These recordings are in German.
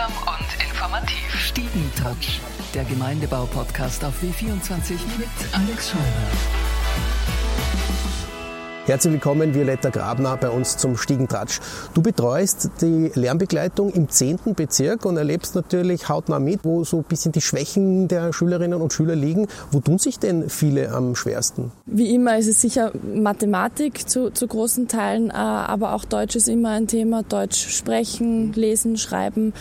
Unterhaltsam und informativ. Stiegentouch, der Gemeindebau-Podcast auf W24 mit Alex Scheuer. Herzlich willkommen, Violetta Grabner, bei uns zum Stiegentratsch. Du betreust die Lernbegleitung im 10. Bezirk und erlebst natürlich hautnah mit, wo so ein bisschen die Schwächen der Schülerinnen und Schüler liegen. Wo tun sich denn viele am schwersten? Wie immer ist es sicher Mathematik zu, zu großen Teilen, äh, aber auch Deutsch ist immer ein Thema. Deutsch sprechen, lesen, schreiben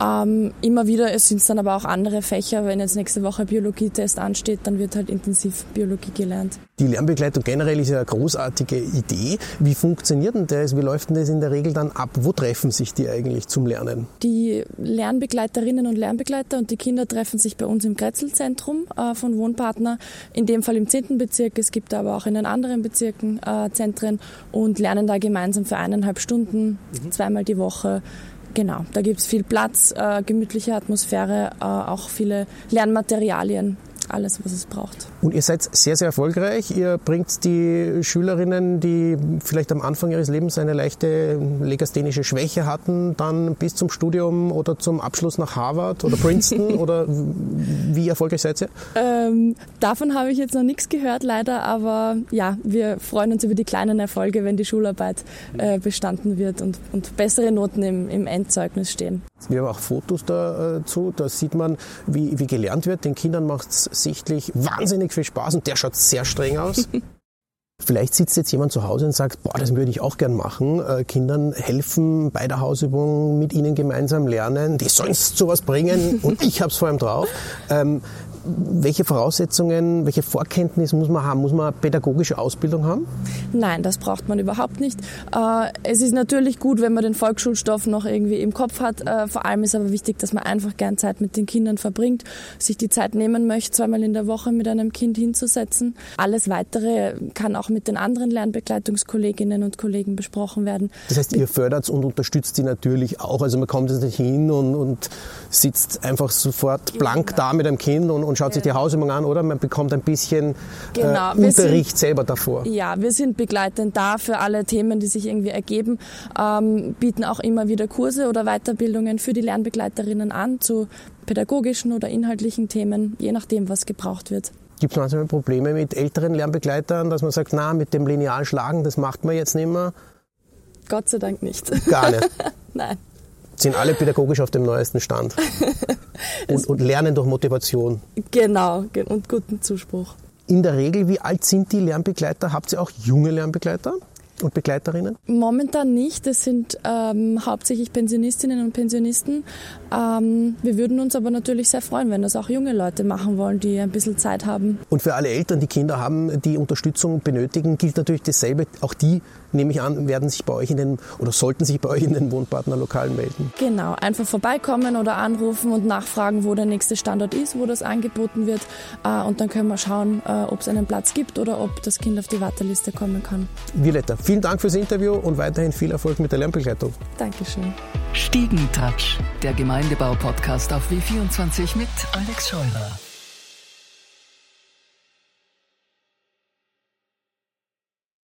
ähm, immer wieder sind es dann aber auch andere Fächer. Wenn jetzt nächste Woche Biologietest ansteht, dann wird halt intensiv Biologie gelernt. Die Lernbegleitung generell ist ja eine großartige Idee. Wie funktioniert denn das? Wie läuft denn das in der Regel dann ab? Wo treffen sich die eigentlich zum Lernen? Die Lernbegleiterinnen und Lernbegleiter und die Kinder treffen sich bei uns im Grätzelzentrum äh, von Wohnpartner, in dem Fall im 10. Bezirk. Es gibt aber auch in den anderen Bezirken äh, Zentren und lernen da gemeinsam für eineinhalb Stunden, mhm. zweimal die Woche Genau, da gibt es viel Platz, äh, gemütliche Atmosphäre, äh, auch viele Lernmaterialien alles, was es braucht. Und ihr seid sehr, sehr erfolgreich. Ihr bringt die Schülerinnen, die vielleicht am Anfang ihres Lebens eine leichte legasthenische Schwäche hatten, dann bis zum Studium oder zum Abschluss nach Harvard oder Princeton oder wie erfolgreich seid ihr? Ähm, davon habe ich jetzt noch nichts gehört, leider, aber ja, wir freuen uns über die kleinen Erfolge, wenn die Schularbeit äh, bestanden wird und, und bessere Noten im, im Endzeugnis stehen. Wir haben auch Fotos dazu, da sieht man, wie, wie gelernt wird. Den Kindern macht es sichtlich wahnsinnig viel Spaß und der schaut sehr streng aus. Vielleicht sitzt jetzt jemand zu Hause und sagt, boah, das würde ich auch gern machen. Äh, Kindern helfen bei der Hausübung, mit ihnen gemeinsam lernen. Die sollen es zu was bringen und ich hab's vor allem drauf. Ähm, welche Voraussetzungen, welche Vorkenntnisse muss man haben? Muss man pädagogische Ausbildung haben? Nein, das braucht man überhaupt nicht. Äh, es ist natürlich gut, wenn man den Volksschulstoff noch irgendwie im Kopf hat. Äh, vor allem ist aber wichtig, dass man einfach gern Zeit mit den Kindern verbringt, sich die Zeit nehmen möchte, zweimal in der Woche mit einem Kind hinzusetzen. Alles Weitere kann auch mit den anderen Lernbegleitungskolleginnen und Kollegen besprochen werden. Das heißt, ihr fördert und unterstützt sie natürlich auch. Also man kommt jetzt nicht hin und, und sitzt einfach sofort blank da mit einem Kind und, und schaut sich die Hausübung an, oder? Man bekommt ein bisschen äh, genau. äh, Unterricht sind, selber davor. Ja, wir sind begleitend da für alle Themen, die sich irgendwie ergeben, ähm, bieten auch immer wieder Kurse oder Weiterbildungen für die Lernbegleiterinnen an zu pädagogischen oder inhaltlichen Themen, je nachdem, was gebraucht wird. Gibt es manchmal Probleme mit älteren Lernbegleitern, dass man sagt, na, mit dem Lineal schlagen, das macht man jetzt nicht mehr? Gott sei Dank nicht. Gar nicht? Nein sind alle pädagogisch auf dem neuesten Stand und, und, lernen durch Motivation. Genau, und guten Zuspruch. In der Regel, wie alt sind die Lernbegleiter? Habt ihr auch junge Lernbegleiter? Und Begleiterinnen? Momentan nicht. Das sind ähm, hauptsächlich Pensionistinnen und Pensionisten. Ähm, wir würden uns aber natürlich sehr freuen, wenn das auch junge Leute machen wollen, die ein bisschen Zeit haben. Und für alle Eltern, die Kinder haben, die Unterstützung benötigen, gilt natürlich dasselbe. Auch die, nehme ich an, werden sich bei euch in den oder sollten sich bei euch in den Wohnpartnerlokalen melden. Genau, einfach vorbeikommen oder anrufen und nachfragen, wo der nächste Standort ist, wo das angeboten wird. Äh, und dann können wir schauen, äh, ob es einen Platz gibt oder ob das Kind auf die Warteliste kommen kann. Violetta, Vielen Dank fürs Interview und weiterhin viel Erfolg mit der Lernbegleitung. Dankeschön. Stiegentouch, der Gemeindebau-Podcast auf W24 mit Alex Scheurer.